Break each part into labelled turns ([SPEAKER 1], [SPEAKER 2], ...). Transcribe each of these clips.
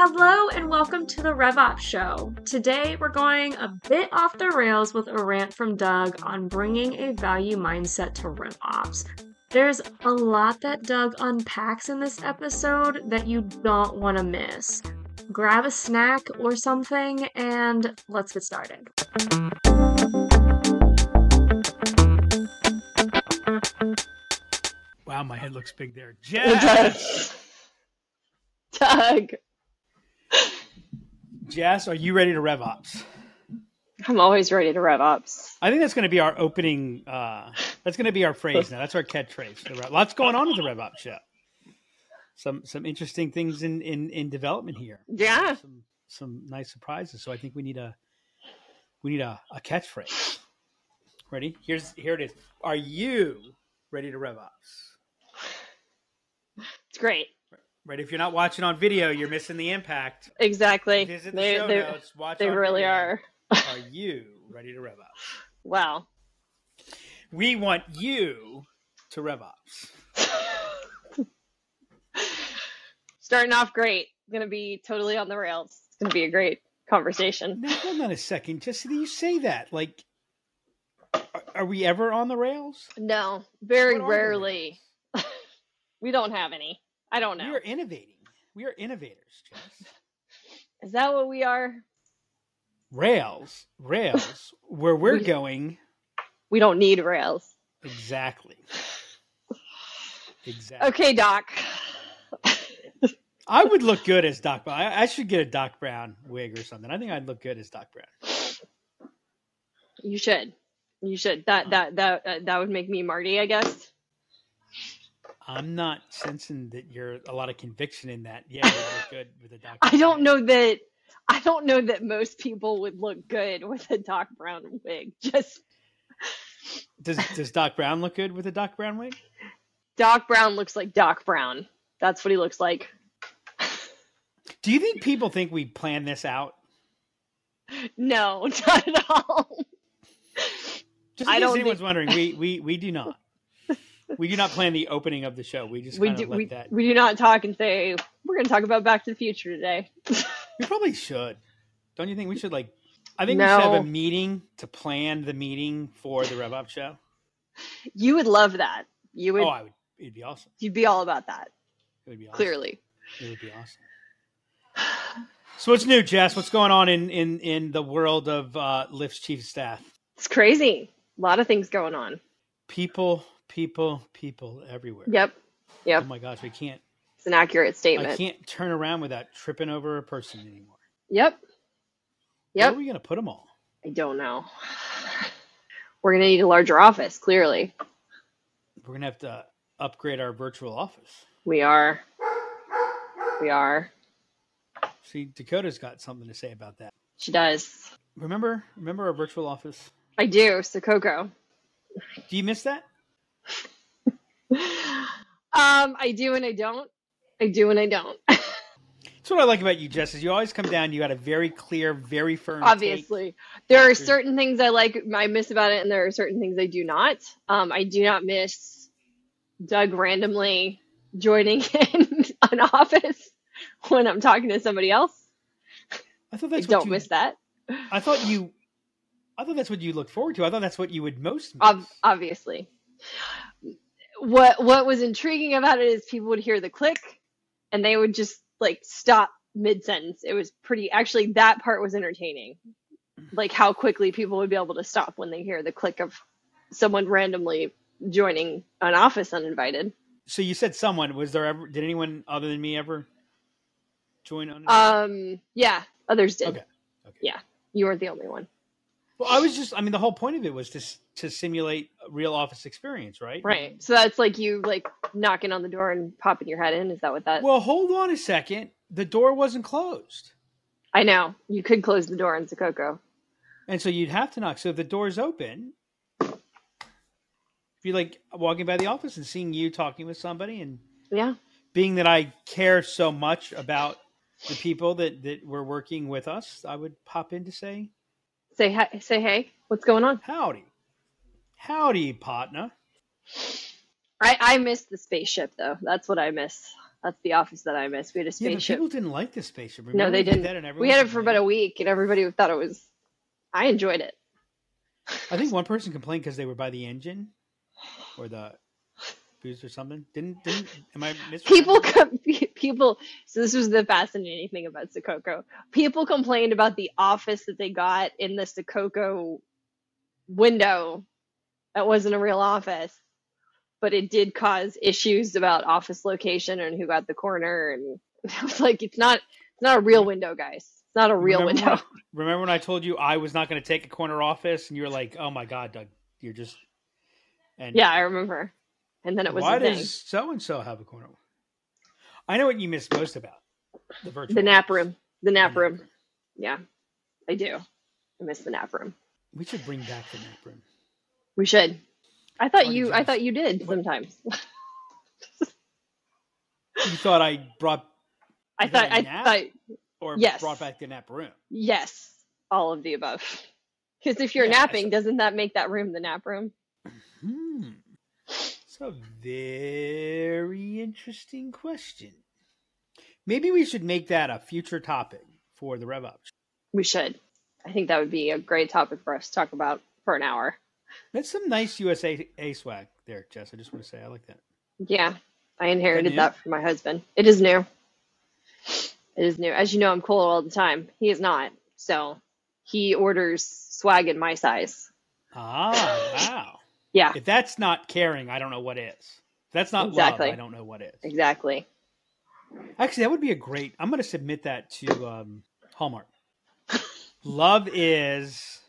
[SPEAKER 1] Hello and welcome to the RevOps Show. Today we're going a bit off the rails with a rant from Doug on bringing a value mindset to RevOps. There's a lot that Doug unpacks in this episode that you don't want to miss. Grab a snack or something and let's get started.
[SPEAKER 2] Wow, my head looks big there.
[SPEAKER 3] It
[SPEAKER 2] Jess,
[SPEAKER 3] does. Doug,
[SPEAKER 2] Jess, are you ready to rev ops?
[SPEAKER 3] I'm always ready to rev ops.
[SPEAKER 2] I think that's going to be our opening. Uh, that's going to be our phrase now. That's our catchphrase. Lots going on with the rev ops show. Some some interesting things in in, in development here.
[SPEAKER 3] Yeah.
[SPEAKER 2] Some some nice surprises. So I think we need a we need a, a catchphrase. Ready? Here's here it is. Are you ready to rev ops?
[SPEAKER 3] It's great.
[SPEAKER 2] Right. If you're not watching on video, you're missing the impact.
[SPEAKER 3] Exactly.
[SPEAKER 2] Visit the
[SPEAKER 3] They,
[SPEAKER 2] show
[SPEAKER 3] they,
[SPEAKER 2] notes. Watch.
[SPEAKER 3] they really
[SPEAKER 2] video.
[SPEAKER 3] are.
[SPEAKER 2] Are you ready to rev ops?
[SPEAKER 3] Wow.
[SPEAKER 2] We want you to rev ops.
[SPEAKER 3] Starting off great. Going to be totally on the rails. It's going to be a great conversation.
[SPEAKER 2] Now, hold on a second. Just you say that. Like, are, are we ever on the rails?
[SPEAKER 3] No, very rarely. We don't have any. I don't know.
[SPEAKER 2] We are innovating. We are innovators, Jess.
[SPEAKER 3] Is that what we are?
[SPEAKER 2] Rails, rails, where we're
[SPEAKER 3] We-
[SPEAKER 2] going.
[SPEAKER 3] We don't need rails.
[SPEAKER 2] Exactly. Exactly.
[SPEAKER 3] Okay, Doc.
[SPEAKER 2] I would look good as Doc Brown. I, I should get a Doc Brown wig or something. I think I'd look good as Doc Brown.
[SPEAKER 3] You should. You should. That that that uh, that would make me Marty, I guess.
[SPEAKER 2] I'm not sensing that you're a lot of conviction in that. Yeah, you look good with a Doc.
[SPEAKER 3] I don't know that I don't know that most people would look good with a Doc Brown wig. Just
[SPEAKER 2] Does Does Doc Brown look good with a Doc Brown wig?
[SPEAKER 3] Doc Brown looks like Doc Brown. That's what he looks like.
[SPEAKER 2] Do you think people think we planned this out?
[SPEAKER 3] No, not at all.
[SPEAKER 2] Just
[SPEAKER 3] I
[SPEAKER 2] in case
[SPEAKER 3] don't
[SPEAKER 2] anyone's
[SPEAKER 3] think-
[SPEAKER 2] wondering, we, we we do not. We do not plan the opening of the show. We just
[SPEAKER 3] We do we,
[SPEAKER 2] that.
[SPEAKER 3] we do not talk and say we're going to talk about Back to the Future today.
[SPEAKER 2] We probably should. Don't you think we should like? I think we should have a meeting to plan the meeting for the Rev Up show.
[SPEAKER 3] You would love that. You would
[SPEAKER 2] Oh, I would. It'd be awesome.
[SPEAKER 3] you'd be all about that.
[SPEAKER 2] It would be awesome.
[SPEAKER 3] Clearly.
[SPEAKER 2] It would be awesome. So what's new, Jess? What's going on in in in the world of uh, Lyft's chief of staff?
[SPEAKER 3] It's crazy. A lot of things going on.
[SPEAKER 2] People, people, people everywhere.
[SPEAKER 3] Yep. Yep.
[SPEAKER 2] Oh my gosh, we can't.
[SPEAKER 3] It's an accurate statement.
[SPEAKER 2] I can't turn around without tripping over a person anymore.
[SPEAKER 3] Yep. Yep.
[SPEAKER 2] Where are we gonna put them all?
[SPEAKER 3] I don't know. We're going to need a larger office, clearly.
[SPEAKER 2] We're gonna have to upgrade our virtual office.
[SPEAKER 3] We are. We are.
[SPEAKER 2] See, Dakota's got something to say about that.
[SPEAKER 3] She does.
[SPEAKER 2] Remember, remember our virtual office?
[SPEAKER 3] I do. Sococo.
[SPEAKER 2] Do you miss that?
[SPEAKER 3] Um, I do and I don't. I do and I don't.
[SPEAKER 2] That's what I like about you, Jess. Is you always come down. You got a very clear, very firm. take.
[SPEAKER 3] Obviously, there are certain things I like, I miss about it, and there are certain things I do not. Um, I do not miss Doug randomly joining in an office when I'm talking to somebody else.
[SPEAKER 2] I thought
[SPEAKER 3] I
[SPEAKER 2] that's
[SPEAKER 3] don't
[SPEAKER 2] you,
[SPEAKER 3] miss that.
[SPEAKER 2] I thought you. I thought that's what you looked forward to. I thought that's what you would most. Miss.
[SPEAKER 3] Ob- obviously. What what was intriguing about it is people would hear the click and they would just like stop mid sentence. It was pretty actually that part was entertaining. Like how quickly people would be able to stop when they hear the click of someone randomly joining an office uninvited.
[SPEAKER 2] so you said someone was there ever? Did anyone other than me ever join on?
[SPEAKER 3] Um yeah, others did.
[SPEAKER 2] okay. Okay.
[SPEAKER 3] Yeah. You weren't the only one.
[SPEAKER 2] Well, I was just. I mean, the whole point of it was to s- to simulate real office experience, right?
[SPEAKER 3] Right. So that's like you like knocking on the door and popping your head in. Is that what that
[SPEAKER 2] Well, hold on a second. The door wasn't closed.
[SPEAKER 3] I know. You could close the door in Sococo.
[SPEAKER 2] And so you'd have to knock. So if the door's open, be like walking by the office and seeing you talking with somebody and
[SPEAKER 3] Yeah.
[SPEAKER 2] being that I care so much about the people that, that were working with us, I would pop in to say,
[SPEAKER 3] Say hi, say hey. What's going on?
[SPEAKER 2] Howdy. Howdy, partner.
[SPEAKER 3] I I miss the spaceship though. That's what I miss. That's the office that I miss. We had a
[SPEAKER 2] Yeah,
[SPEAKER 3] spaceship.
[SPEAKER 2] people didn't like the spaceship.
[SPEAKER 3] no, they
[SPEAKER 2] did
[SPEAKER 3] didn't.
[SPEAKER 2] And
[SPEAKER 3] we had it for about a week, and everybody thought it was. I enjoyed it.
[SPEAKER 2] I think one person complained because they were by the engine or the boost or something. Didn't didn't am I?
[SPEAKER 3] People, com- people. So this was the fascinating thing about Sococo. People complained about the office that they got in the Sococo window. That wasn't a real office, but it did cause issues about office location and who got the corner. And I was like, it's not, it's not a real window, guys. It's not a real
[SPEAKER 2] remember
[SPEAKER 3] window.
[SPEAKER 2] When, remember when I told you I was not going to take a corner office, and you were like, "Oh my god, Doug, you're just." And
[SPEAKER 3] Yeah, I remember. And then it was
[SPEAKER 2] why does so and so have a corner? I know what you miss most about the virtual.
[SPEAKER 3] the nap room. The nap
[SPEAKER 2] The nap
[SPEAKER 3] room. Yeah, I do. I miss the nap room.
[SPEAKER 2] We should bring back the nap room.
[SPEAKER 3] We should. I thought you. I thought you did sometimes.
[SPEAKER 2] You thought I brought
[SPEAKER 3] I thought. I
[SPEAKER 2] nap?
[SPEAKER 3] thought.
[SPEAKER 2] or
[SPEAKER 3] Yes.
[SPEAKER 2] brought back the nap room.
[SPEAKER 3] Yes, all of the above. Because if you're
[SPEAKER 2] Yeah,
[SPEAKER 3] napping, doesn't that make that room the nap room?
[SPEAKER 2] Hmm. It's a very interesting question. Maybe we should make that a future topic for the RevOps.
[SPEAKER 3] We should. I think that would be a great topic for us to talk about for an hour.
[SPEAKER 2] That's some nice USA A swag there, Jess. I just want to say I like that.
[SPEAKER 3] Yeah, I inherited
[SPEAKER 2] new?
[SPEAKER 3] that from my husband. It is new. It is new. As you know, I'm cool all the time. He is not. So he orders swag in my size.
[SPEAKER 2] Ah, wow.
[SPEAKER 3] Yeah,
[SPEAKER 2] If that's not caring, I don't know what is. If that's not
[SPEAKER 3] Exactly.
[SPEAKER 2] love, I don't know what is.
[SPEAKER 3] exactly.
[SPEAKER 2] Actually, that would be a great. I'm going to submit that to um, Hallmark. Love is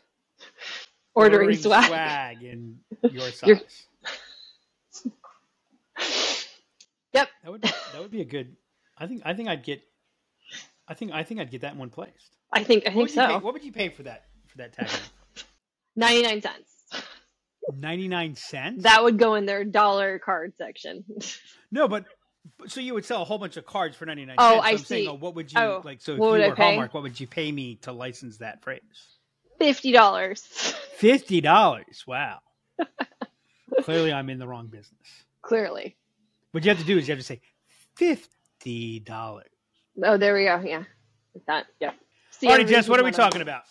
[SPEAKER 3] Ordering, swag.
[SPEAKER 2] swag in your size.
[SPEAKER 3] Yep.
[SPEAKER 2] That would that would be a good. I think I think I'd get. I think I think I'd get that one placed.
[SPEAKER 3] I think. I think
[SPEAKER 2] you pay,
[SPEAKER 3] so.
[SPEAKER 2] what would you pay for that for that tag?
[SPEAKER 3] Ninety nine cents.
[SPEAKER 2] Ninety nine cents.
[SPEAKER 3] That would go in their dollar card section.
[SPEAKER 2] no, but so you would sell a whole bunch of cards for ninety nine.
[SPEAKER 3] Oh,
[SPEAKER 2] cents.
[SPEAKER 3] I
[SPEAKER 2] I'm saying,
[SPEAKER 3] see.
[SPEAKER 2] oh, what would you
[SPEAKER 3] Oh,
[SPEAKER 2] like? So if you
[SPEAKER 3] I
[SPEAKER 2] were
[SPEAKER 3] pay?
[SPEAKER 2] Hallmark, what would you pay me to license that phrase?
[SPEAKER 3] Fifty dollars.
[SPEAKER 2] Fifty dollars. Wow. Clearly, I'm in the wrong business.
[SPEAKER 3] Clearly.
[SPEAKER 2] What you have to do is you have to say fifty dollars.
[SPEAKER 3] Oh, there we go. Yeah. That. Yeah. See,
[SPEAKER 2] All right,
[SPEAKER 3] everybody's
[SPEAKER 2] Jess. What are we talking about?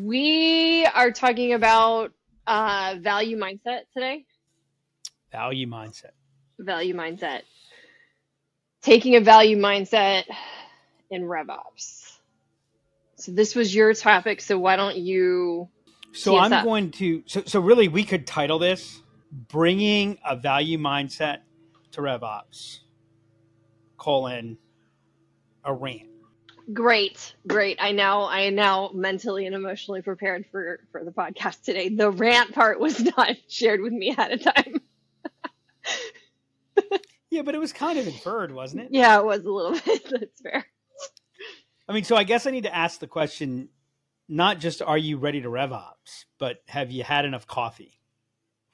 [SPEAKER 3] We are talking about uh, value mindset today.
[SPEAKER 2] Value mindset.
[SPEAKER 3] Value mindset. Taking a value mindset in RevOps. So this was your topic. So why don't you?
[SPEAKER 2] So I'm
[SPEAKER 3] up.
[SPEAKER 2] going to. So so really, we could title this "Bringing a Value Mindset to RevOps: colon a rant."
[SPEAKER 3] Great, great. I now I am now mentally and emotionally prepared for for the podcast today. The rant part was not shared with me ahead of time.
[SPEAKER 2] Yeah, but it was kind of inferred, wasn't it?
[SPEAKER 3] Yeah, it was a little bit. That's fair.
[SPEAKER 2] I mean, so I guess I need to ask the question: not just are you ready to rev ops, but have you had enough coffee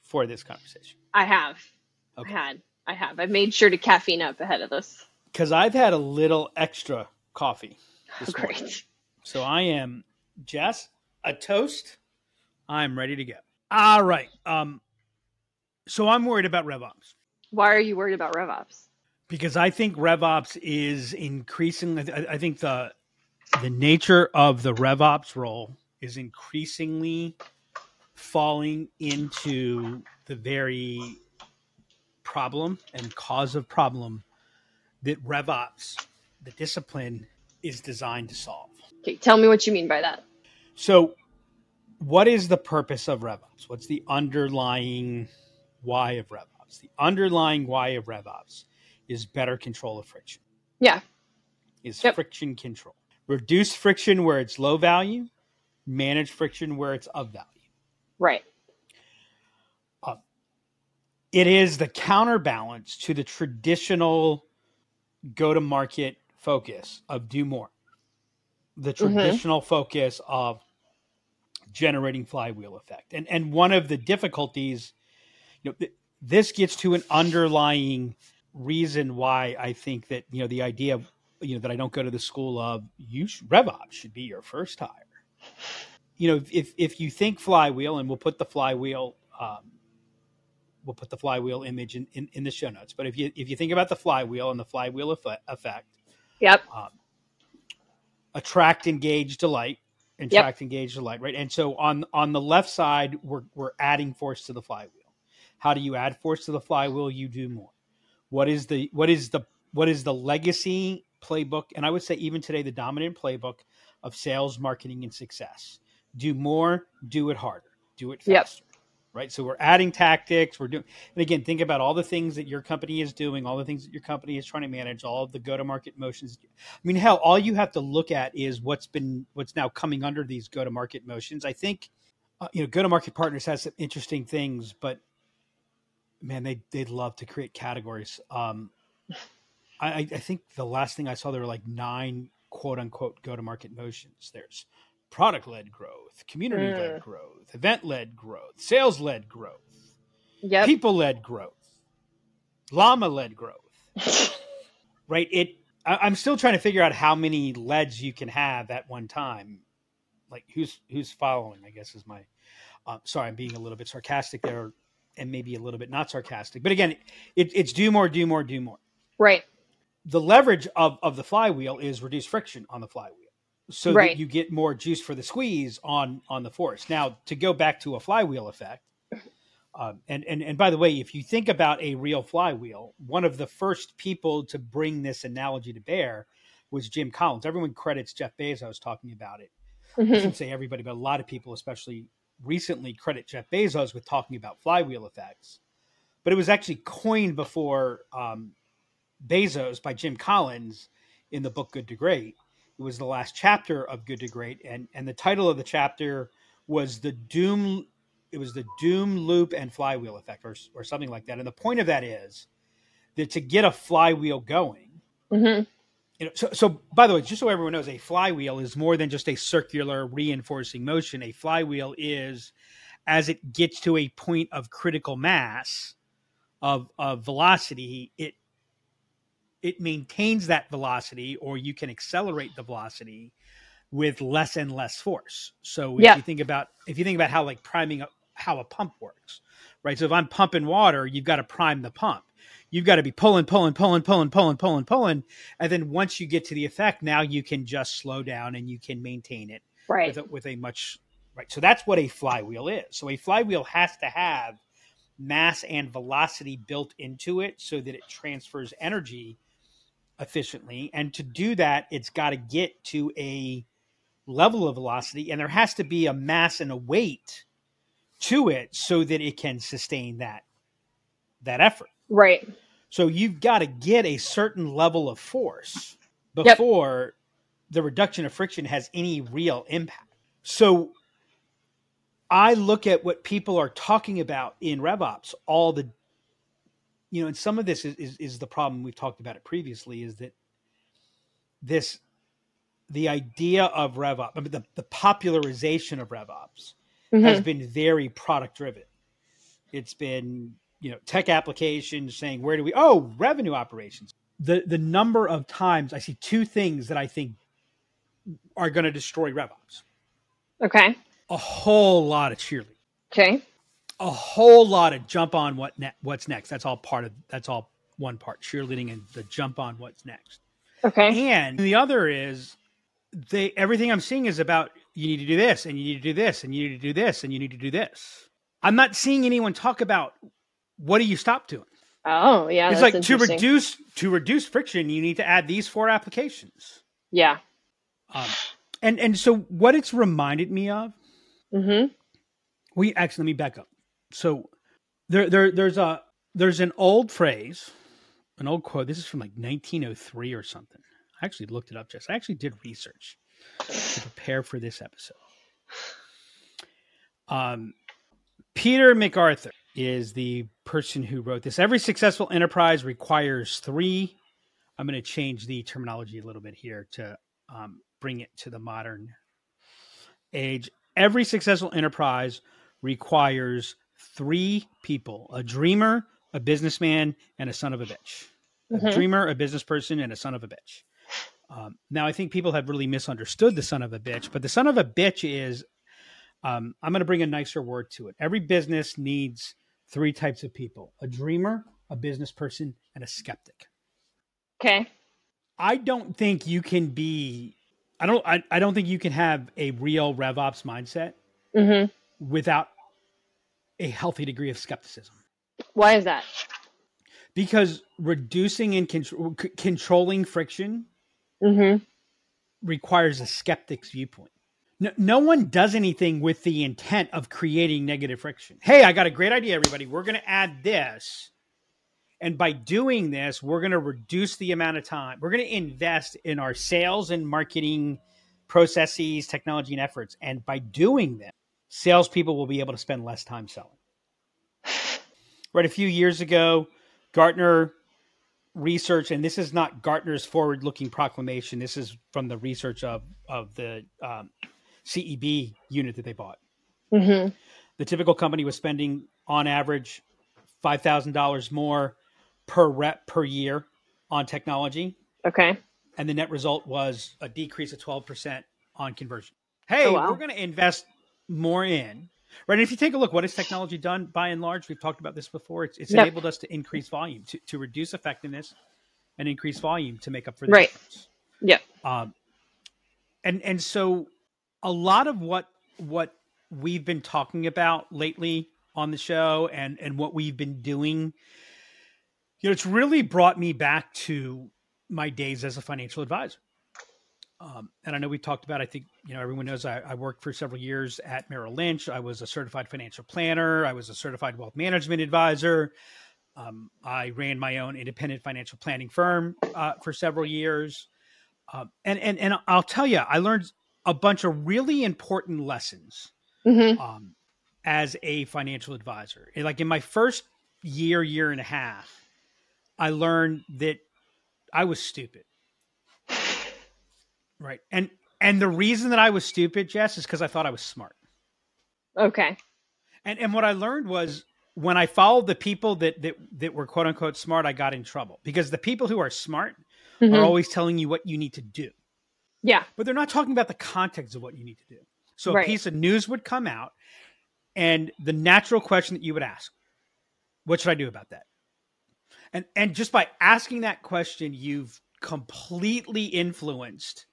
[SPEAKER 2] for this conversation?
[SPEAKER 3] I have.
[SPEAKER 2] Okay.
[SPEAKER 3] I had. I have. I made sure to caffeine up ahead of this.
[SPEAKER 2] Because I've had a little extra coffee this morning.
[SPEAKER 3] Great.
[SPEAKER 2] So I am Jess, a toast. I'm ready to go. All right. Um so I'm worried about RevOps
[SPEAKER 3] Why are you worried about RevOps?
[SPEAKER 2] because I think RevOps is increasingly I I think the the nature of the RevOps role is increasingly falling into the very problem and cause of problem that RevOps, the discipline, is designed to solve.
[SPEAKER 3] Okay, tell me what you mean by that.
[SPEAKER 2] So, what is the purpose of RevOps? What's the underlying why of RevOps? The underlying why of RevOps is better control of friction.
[SPEAKER 3] Yeah.
[SPEAKER 2] Is
[SPEAKER 3] Yep.
[SPEAKER 2] friction control. Reduce friction where it's low value, manage friction where it's of value.
[SPEAKER 3] Right.
[SPEAKER 2] It is the counterbalance to the traditional go to market focus of do more. The
[SPEAKER 3] Mhm.
[SPEAKER 2] traditional focus of generating flywheel effect. And and one of the difficulties you know th- this gets to an underlying reason why I think that you know the idea of you know that I don't go to the school of you RevOps should be your first hire. You know, if if you think flywheel, and we'll put the flywheel um, we'll put the flywheel image in, in, in, the show notes. But if you if you think about the flywheel and the flywheel effect,
[SPEAKER 3] yep, um,
[SPEAKER 2] attract, engage, delight, attract, yep. engage, delight, right? And so on on the left side, we're we're adding force to the flywheel. How do you add force to the flywheel? You do more. What is the what is the what is the legacy playbook? And I would say even today, the dominant playbook of sales, marketing, and success. Do more, do it harder, do it faster. Yep right? So we're adding tactics. We're doing, and again, think about all the things that your company is doing, all the things that your company is trying to manage, all of the go-to-market motions. I mean, hell, all you have to look at is what's been, what's now coming under these go-to-market motions. I think, uh, you know, go-to-market partners has some interesting things, but man, they they'd love to create categories. Um, I, I think the last thing I saw there were like nine quote unquote go-to-market motions. There's product led growth, community led mm. growth, event led growth, sales led growth,
[SPEAKER 3] yep.
[SPEAKER 2] people led growth, llama led growth. right? It. I, am still trying to figure out how many leads you can have at one time. Like who's who's following? I guess is my. Uh, sorry, I'm being a little bit sarcastic there, and maybe a little bit not sarcastic. But again, it, it's do more, do more, do more.
[SPEAKER 3] Right.
[SPEAKER 2] The leverage of of the flywheel is reduce friction on the flywheel so right. that you get more juice for the squeeze on on the force. Now, to go back to a flywheel effect, um, and and and by the way, if you think about a real flywheel, one of the first people to bring this analogy to bear was Jim Collins. Everyone credits Jeff Bezos talking about it. Mm-hmm. I shouldn't say everybody, but a lot of people, especially recently, credit Jeff Bezos with talking about flywheel effects. But it was actually coined before um, Bezos by Jim Collins in the book Good to Great it was the last chapter of Good to Great, and and the title of the chapter was the Doom. It was the Doom Loop and Flywheel Effect, or or something like that. And the point of that is that to get a flywheel going.
[SPEAKER 3] Mm-hmm.
[SPEAKER 2] You know, so, so by the way, just so everyone knows, a flywheel is more than just a circular reinforcing motion. A flywheel is, as it gets to a point of critical mass, of of velocity, it it maintains that velocity or you can accelerate the velocity with less and less force. So if yeah. you think about if you think about how like priming up how a pump works, right? So if I'm pumping water, you've got to prime the pump. You've got to be pulling, pulling, pulling, pulling, pulling, pulling, pulling, and then once you get to the effect, now you can just slow down and you can maintain it
[SPEAKER 3] right
[SPEAKER 2] with a, with a much right. So that's what a flywheel is. So a flywheel has to have mass and velocity built into it so that it transfers energy efficiently. And to do that, it's got to get to a level of velocity, and there has to be a mass and a weight to it so that it can sustain that that effort.
[SPEAKER 3] Right.
[SPEAKER 2] So you've got to get a certain level of force before yep. the reduction of friction has any real impact. So I look at what people are talking about in RevOps all the you know, and some of this is, is, is the problem we've talked about it previously is that this the idea of RevOps, I mean, the, the popularization of RevOps mm-hmm. has been very product driven. It's been, you know, tech applications saying, where do we, oh, revenue operations. The, the number of times I see two things that I think are going to destroy RevOps.
[SPEAKER 3] Okay.
[SPEAKER 2] A whole lot of cheerleading.
[SPEAKER 3] Okay
[SPEAKER 2] a whole lot of jump on what ne- what's next. That's all part of that's all one part cheerleading and the jump on what's next.
[SPEAKER 3] Okay.
[SPEAKER 2] And the other is they everything I'm seeing is about you need to do this and you need to do this and you need to do this and you need to do this. I'm not seeing anyone talk about what do you stop doing.
[SPEAKER 3] Oh yeah,
[SPEAKER 2] it's like to reduce to reduce friction. You need to add these four applications.
[SPEAKER 3] Yeah.
[SPEAKER 2] Um, and and so what it's reminded me of.
[SPEAKER 3] Mm-hmm.
[SPEAKER 2] We actually let me back up so there there there's a there's an old phrase, an old quote. This is from like 1903 or something. I actually looked it up. Just I actually did research to prepare for this episode. Um, Peter McArthur is the person who wrote this. Every successful enterprise requires three. I'm going to change the terminology a little bit here to um, bring it to the modern age. Every successful enterprise requires three people a dreamer, a businessman, and a son of a bitch. Mm-hmm. A dreamer, a business person, and a son of a bitch. Um, now, I think people have really misunderstood the son of a bitch, but the son of a bitch is um, I'm going to bring a nicer word to it. Every business needs three types of people a dreamer, a business person, and a skeptic.
[SPEAKER 3] Okay.
[SPEAKER 2] I don't think you can be I don't I, I don't think you can have a real RevOps mindset
[SPEAKER 3] Mhm.
[SPEAKER 2] without a healthy degree of skepticism.
[SPEAKER 3] Why is that?
[SPEAKER 2] Because reducing and control, c- controlling friction
[SPEAKER 3] Mhm.
[SPEAKER 2] requires a skeptic's viewpoint. No, no one does anything with the intent of creating negative friction. Hey, I got a great idea, everybody. We're going to add this. And by doing this, we're going to reduce the amount of time. We're going to invest in our sales and marketing processes, technology, and efforts. And by doing this, salespeople will be able to spend less time selling. Right. A few years ago, Gartner research, and this is not Gartner's forward looking proclamation. This is from the research of, of the um, CEB unit that they bought.
[SPEAKER 3] Mhm.
[SPEAKER 2] The typical company was spending on average $5,000 more per rep per year on technology.
[SPEAKER 3] Okay.
[SPEAKER 2] And the net result was a decrease of 12% on conversion. Hey,
[SPEAKER 3] Oh, wow.
[SPEAKER 2] we're going to invest more in. Right. And if you take a look, what has technology done by and large? We've talked about this before. It's, it's
[SPEAKER 3] Yep.
[SPEAKER 2] enabled us to increase volume, to, to reduce effectiveness and increase volume to make up for the
[SPEAKER 3] Right.
[SPEAKER 2] difference.
[SPEAKER 3] Yep.
[SPEAKER 2] Um, and and so a lot of what what we've been talking about lately on the show and and what we've been doing, you know, it's really brought me back to my days as a financial advisor. Um, and I know we talked about. I think you know everyone knows I, I worked for several years at Merrill Lynch. I was a certified financial planner. I was a certified wealth management advisor. Um, I ran my own independent financial planning firm uh, for several years. Um, and and and I'll tell you, I learned a bunch of really important lessons
[SPEAKER 3] Mhm.
[SPEAKER 2] um, as a financial advisor. Like in my first year, year and a half, I learned that I was stupid. Right, and and the reason that I was stupid, Jess, is because I thought I was smart.
[SPEAKER 3] Okay.
[SPEAKER 2] And and what I learned was when I followed the people that that that were quote unquote smart, I got in trouble because the people who are smart
[SPEAKER 3] Mhm.
[SPEAKER 2] are always telling you what you need to do.
[SPEAKER 3] Yeah.
[SPEAKER 2] but they're not talking about the context of what you need to do. So
[SPEAKER 3] Right.
[SPEAKER 2] a piece of news would come out, and the natural question that you would ask, "What should I do about that?" And and just by asking that question, you've completely influenced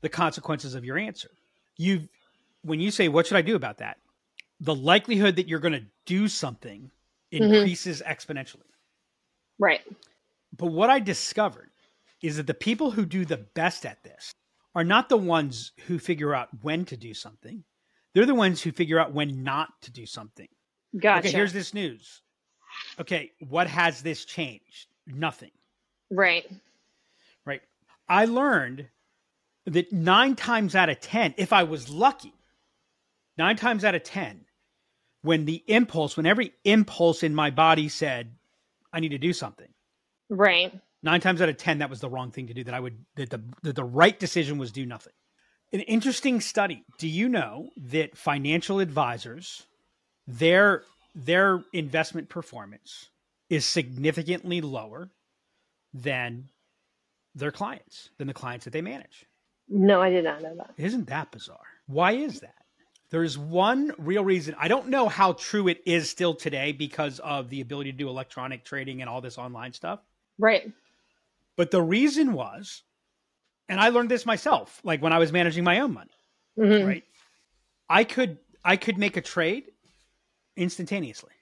[SPEAKER 2] the consequences of your answer. You've when you say, "What should I do about that?" the likelihood that you're going to do something mm-hmm. increases exponentially.
[SPEAKER 3] Right.
[SPEAKER 2] But what I discovered is that the people who do the best at this are not the ones who figure out when to do something. They're the ones who figure out when not to do something.
[SPEAKER 3] Gotcha.
[SPEAKER 2] Okay, here's this news. Okay, what has this changed? Nothing,
[SPEAKER 3] right.
[SPEAKER 2] right? I learned that nine times out of 10, if I was lucky, nine times out of 10, when the impulse, when every impulse in my body said, I need to do something,
[SPEAKER 3] Right.
[SPEAKER 2] nine times out of ten that was the wrong thing to do that i would that the, that the right decision was do nothing. An interesting study. Do you know that financial advisors their their investment performance is significantly lower than their clients than the clients that they manage
[SPEAKER 3] No, I did not know that.
[SPEAKER 2] isn't that bizarre why is that there's one real reason i don't know how true it is still today because of the ability to do electronic trading and all this online stuff
[SPEAKER 3] Right.
[SPEAKER 2] but the reason was, and I learned this myself, like when I was managing my own money,
[SPEAKER 3] Mhm.
[SPEAKER 2] right? I could I could make a trade instantaneously.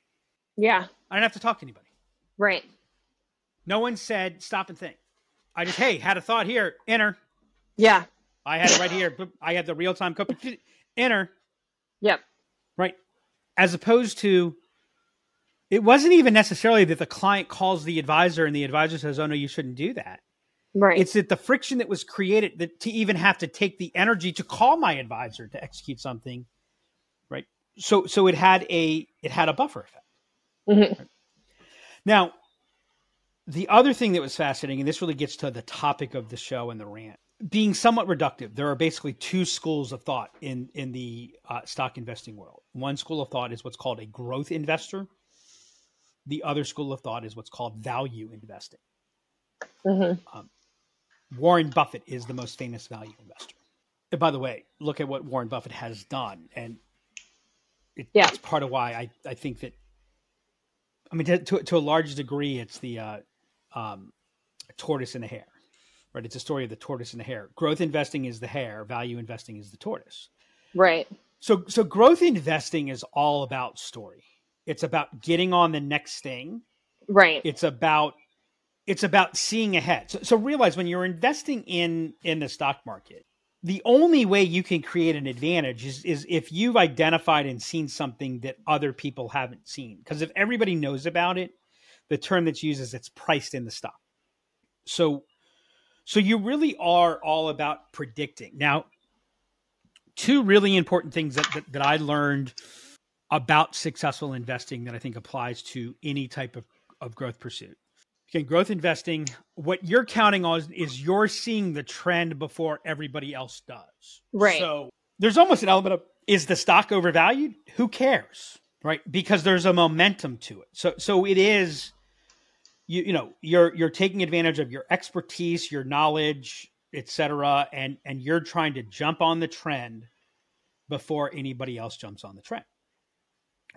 [SPEAKER 3] Yeah.
[SPEAKER 2] I didn't have to talk to anybody.
[SPEAKER 3] Right.
[SPEAKER 2] No one said stop and think. I just hey had a thought here, enter.
[SPEAKER 3] Yeah.
[SPEAKER 2] I had it right here. I had the real time code. Enter
[SPEAKER 3] Yep.
[SPEAKER 2] right, as opposed to. It wasn't even necessarily that the client calls the advisor and the advisor says, "Oh no, you shouldn't do that."
[SPEAKER 3] Right.
[SPEAKER 2] It's that the friction that was created that to even have to take the energy to call my advisor to execute something, right? So so it had a it had a buffer effect.
[SPEAKER 3] Mhm.
[SPEAKER 2] Now, the other thing that was fascinating, and this really gets to the topic of the show and the rant, being somewhat reductive, there are basically two schools of thought in in the uh, stock investing world. One school of thought is what's called a growth investor. The other school of thought is what's called value investing.
[SPEAKER 3] Mhm.
[SPEAKER 2] Warren Buffett is the most famous value investor. And by the way, look at what Warren Buffett has done, and it,
[SPEAKER 3] Yeah.
[SPEAKER 2] it's part of why I, I think that I mean, to, to, to a large degree, it's the uh, um, tortoise and the hare, right? It's a story of the tortoise and the hare. Growth investing is the hare, value investing is the tortoise.
[SPEAKER 3] Right.
[SPEAKER 2] So, so growth investing is all about story. It's about getting on the next thing.
[SPEAKER 3] Right.
[SPEAKER 2] It's about it's about seeing ahead. So, so realize when you're investing in in the stock market, the only way you can create an advantage is, is if you've identified and seen something that other people haven't seen. Because if everybody knows about it, the term that's used is it's priced in the stock. So, so you really are all about predicting. Now, two really important things that, that, that I learned about successful investing that I think applies to any type of, of growth pursuit Okay, growth investing, what you're counting on is you're seeing the trend before everybody else does.
[SPEAKER 3] Right.
[SPEAKER 2] So there's almost an element of is the stock overvalued? Who cares? Right? Because there's a momentum to it. So so it is you you know, you're you're taking advantage of your expertise, your knowledge, etc. and and you're trying to jump on the trend before anybody else jumps on the trend.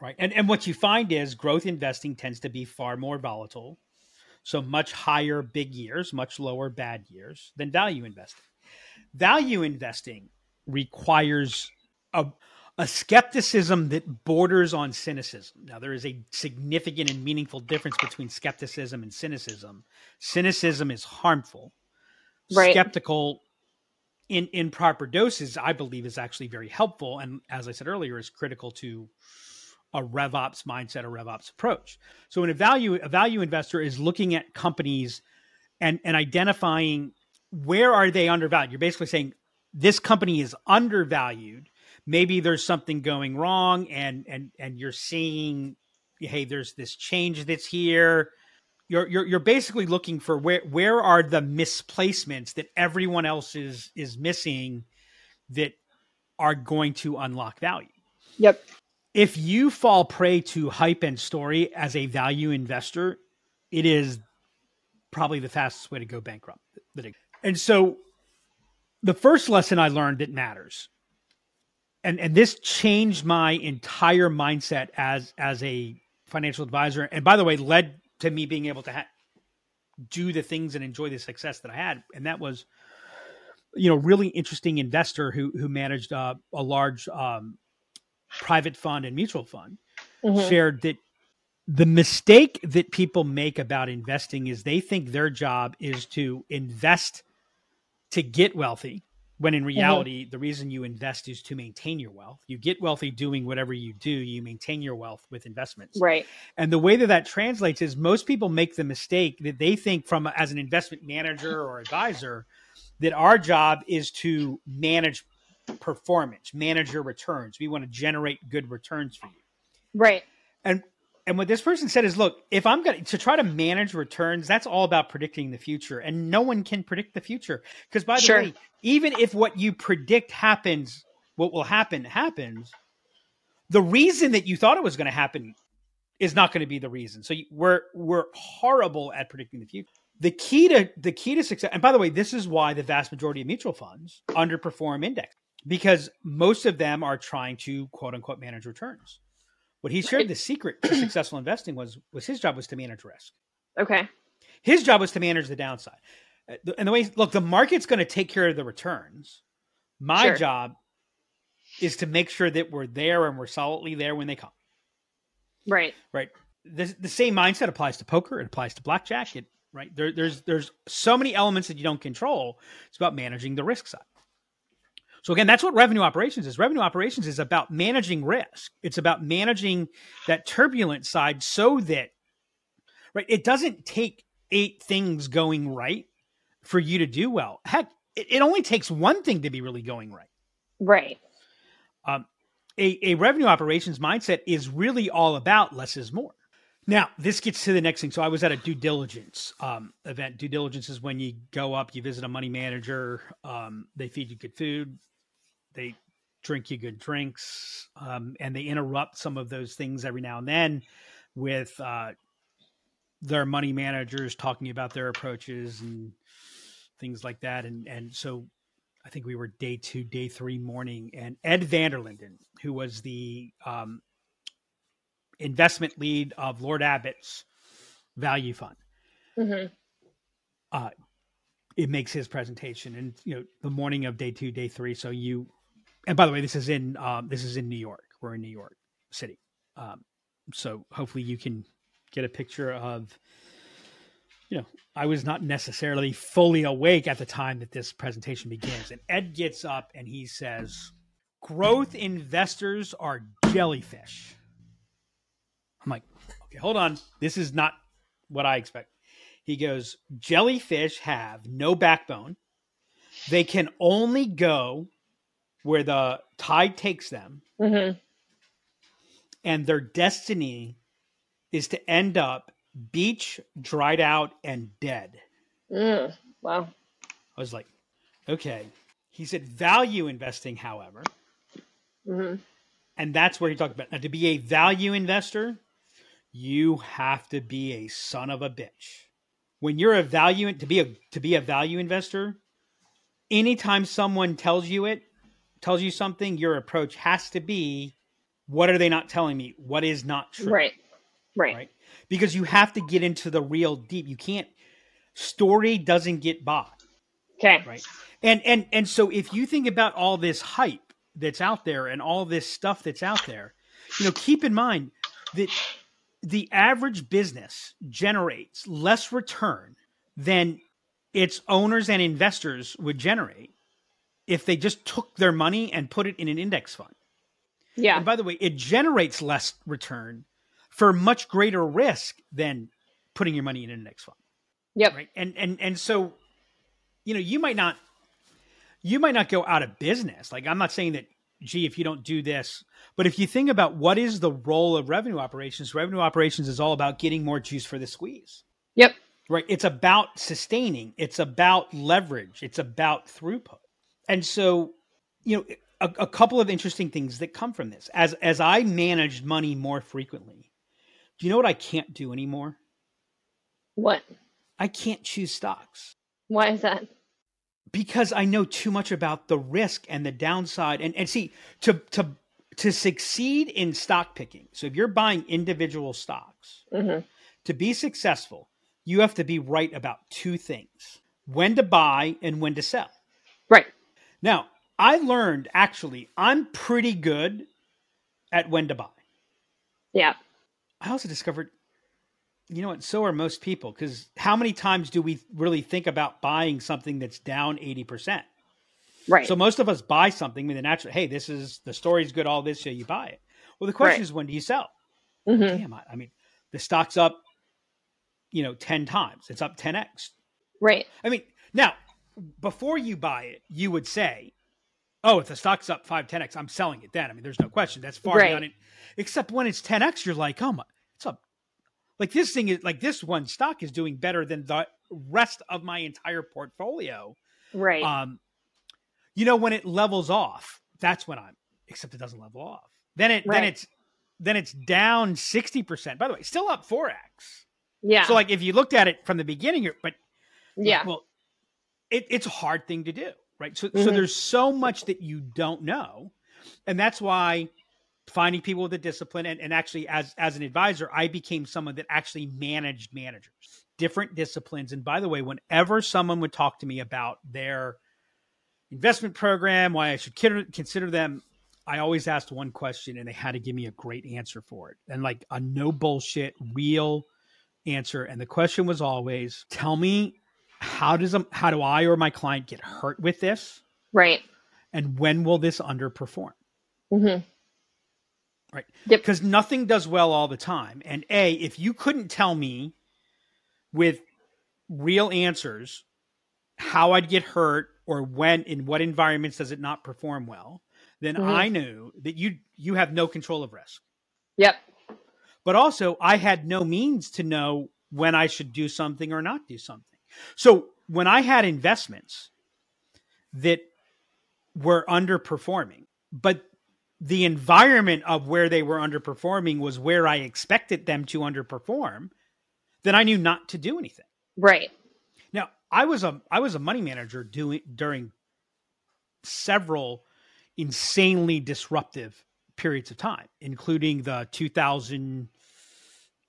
[SPEAKER 2] Right? And and what you find is growth investing tends to be far more volatile so much higher big years, much lower bad years than value investing. Value investing requires a, a skepticism that borders on cynicism. Now, there is a significant and meaningful difference between skepticism and cynicism. Cynicism is harmful.
[SPEAKER 3] Right.
[SPEAKER 2] Skeptical in, in proper doses, I believe, is actually very helpful. And as I said earlier, is critical to a RevOps mindset, a RevOps approach. So, when a value a value investor is looking at companies and and identifying where are they undervalued, you're basically saying this company is undervalued. Maybe there's something going wrong, and and and you're seeing, hey, there's this change that's here. You're, you're you're basically looking for where where are the misplacements that everyone else is is missing that are going to unlock value.
[SPEAKER 3] Yep
[SPEAKER 2] if you fall prey to hype and story as a value investor, it is probably the fastest way to go bankrupt. And so the first lesson I learned that matters. And and this changed my entire mindset as as a financial advisor and by the way led to me being able to ha- do the things and enjoy the success that I had and that was you know really interesting investor who who managed uh, a large um, private fund and mutual fund mm-hmm. shared that the mistake that people make about investing is they think their job is to invest to get wealthy when in mm-hmm. reality mm-hmm. the reason you invest is to maintain your wealth you get wealthy doing whatever you do you maintain your wealth with investments
[SPEAKER 3] right
[SPEAKER 2] and the way that that translates is most people make the mistake that they think from as an investment manager or advisor that our job is to manage performance, manage your returns. We want to generate good returns for you.
[SPEAKER 3] Right.
[SPEAKER 2] And and what this person said is, look, if I'm going to try to manage returns, that's all about predicting the future, and no one can predict the future. Because by the sure. way, even if what you predict happens, what will happen happens, the reason that you thought it was going to happen is not going to be the reason. So we're we're horrible at predicting the future. The key to the key to success, and by the way, this is why the vast majority of mutual funds underperform index because most of them are trying to quote unquote manage returns. What he shared the secret to successful investing was was his job was to manage risk.
[SPEAKER 3] Okay.
[SPEAKER 2] His job was to manage the downside. Uh, and the way look, the market's going to take care of the returns. My sure. job is to make sure that we're there and we're solidly there when they come.
[SPEAKER 3] Right.
[SPEAKER 2] Right. The, the same mindset applies to poker. It applies to blackjack. It right there. There's there's so many elements that you don't control. It's about managing the risk side. So again, that's what revenue operations is. Revenue operations is about managing risk. It's about managing that turbulent side so that right, it doesn't take eight things going right for you to do well. Heck, it, it only takes one thing to be really going right.
[SPEAKER 3] Right.
[SPEAKER 2] Um, a, a revenue operations mindset is really all about less is more. Now, this gets to the next thing. So I was at a due diligence um, event. Due diligence is when you go up, you visit a money manager, um, they feed you good food, they drink you good drinks, um, and they interrupt some of those things every now and then with uh, their money managers talking about their approaches and things like that. And and so I think we were day two, day three morning, and Ed Vanderlinden, who was the um, investment lead of Lord Abbett's value fund.
[SPEAKER 3] hmm
[SPEAKER 2] Uh, it makes his presentation, and you know the morning of day two, day three. So you, and by the way, this is in um, this is in New York. We're in New York City, um, so hopefully you can get a picture of. You know, I was not necessarily fully awake at the time that this presentation begins, and Ed gets up and he says, "Growth investors are jellyfish." I'm like, okay, hold on. This is not what I expect. He goes, jellyfish have no backbone. They can only go where the tide takes them,
[SPEAKER 3] hmm
[SPEAKER 2] and their destiny is to end up beach, dried out, and dead.
[SPEAKER 3] Mm. Wow.
[SPEAKER 2] I was like, okay. He said, value investing, however,
[SPEAKER 3] hmm
[SPEAKER 2] and that's where he talked about now to be a value investor, you have to be a son of a bitch. When you're a value to be a to be a value investor, anytime someone tells you it, tells you something, your approach has to be what are they not telling me? What is not true?
[SPEAKER 3] Right. Right.
[SPEAKER 2] Right. Because you have to get into the real deep. You can't story doesn't get bought
[SPEAKER 3] Okay.
[SPEAKER 2] right and and and so if you think about all this hype that's out there and all this stuff that's out there you know keep in mind that the average business generates less return than its owners and investors would generate if they just took their money and put it in an index fund.
[SPEAKER 3] Yeah.
[SPEAKER 2] and by the way it generates less return for much greater risk than putting your money in an index fund.
[SPEAKER 3] Yep.
[SPEAKER 2] right? And and and so you know you might not you might not go out of business. Like i'm not saying that gee if you don't do this but if you think about what is the role of revenue operations revenue operations is all about getting more juice for the squeeze.
[SPEAKER 3] Yep.
[SPEAKER 2] right? It's about sustaining. It's about leverage. It's about throughput and so you know a, a couple of interesting things that come from this as as i managed money more frequently do you know what i can't do anymore
[SPEAKER 3] What?
[SPEAKER 2] i can't choose stocks
[SPEAKER 3] Why is that?
[SPEAKER 2] because I know too much about the risk and the downside. And and see to to to succeed in stock picking. So if you're buying individual stocks,
[SPEAKER 3] hmm
[SPEAKER 2] to be successful, you have to be right about two things: when to buy and when to sell.
[SPEAKER 3] Right.
[SPEAKER 2] Now, I learned actually I'm pretty good at when to buy.
[SPEAKER 3] Yeah.
[SPEAKER 2] I also discovered you know what, so are most people because how many times do we really think about buying something that's down 80%?
[SPEAKER 3] Right.
[SPEAKER 2] So most of us buy something with the natural, hey, this is the story's good, all this, so you buy it. Well, the question
[SPEAKER 3] Right.
[SPEAKER 2] is when do you sell?
[SPEAKER 3] hmm
[SPEAKER 2] Damn, I, I mean, the stock's up, you know, 10 times. It's up 10x.
[SPEAKER 3] Right.
[SPEAKER 2] I mean, now, before you buy it, you would say, oh, if the stock's up 5, 10x, I'm selling it then. I mean, there's no question. That's far
[SPEAKER 3] Right.
[SPEAKER 2] beyond it. Except when it's 10x, you're like, oh my, it's up. Like this thing is like this one stock is doing better than the rest of my entire portfolio.
[SPEAKER 3] Right.
[SPEAKER 2] Um, you know, when it levels off, that's when I'm. Except it doesn't level off. Then it then it's then it's down sixty percent. By the way, still up four x.
[SPEAKER 3] yeah.
[SPEAKER 2] So like if you looked at it from the beginning, you're, but
[SPEAKER 3] yeah.
[SPEAKER 2] well, it, it's a hard thing to do, right? So so
[SPEAKER 3] Mhm.
[SPEAKER 2] there's so much that you don't know, and that's why finding people with a discipline and, and actually as as an advisor, I became someone that actually managed managers, different disciplines. And by the way, whenever someone would talk to me about their investment program, why I should consider them, I always asked one question and they had to give me a great answer for it. And like a no bullshit, real answer. And the question was always, tell me how does a, how do I or my client get hurt with this?
[SPEAKER 3] right.
[SPEAKER 2] And when will this underperform?
[SPEAKER 3] Mm-hmm.
[SPEAKER 2] Right.
[SPEAKER 3] Yep.
[SPEAKER 2] Because nothing does well all the time. And A, if you couldn't tell me with real answers how I'd get hurt or when in what environments does it not perform well, then
[SPEAKER 3] Mhm.
[SPEAKER 2] I knew that you you have no control of risk.
[SPEAKER 3] Yep.
[SPEAKER 2] But also I had no means to know when I should do something or not do something. So when I had investments that were underperforming, but the environment of where they were underperforming was where I expected them to underperform, then I knew not to do anything.
[SPEAKER 3] Right.
[SPEAKER 2] Now, I was a I was a money manager doing during several insanely disruptive periods of time, including the 2000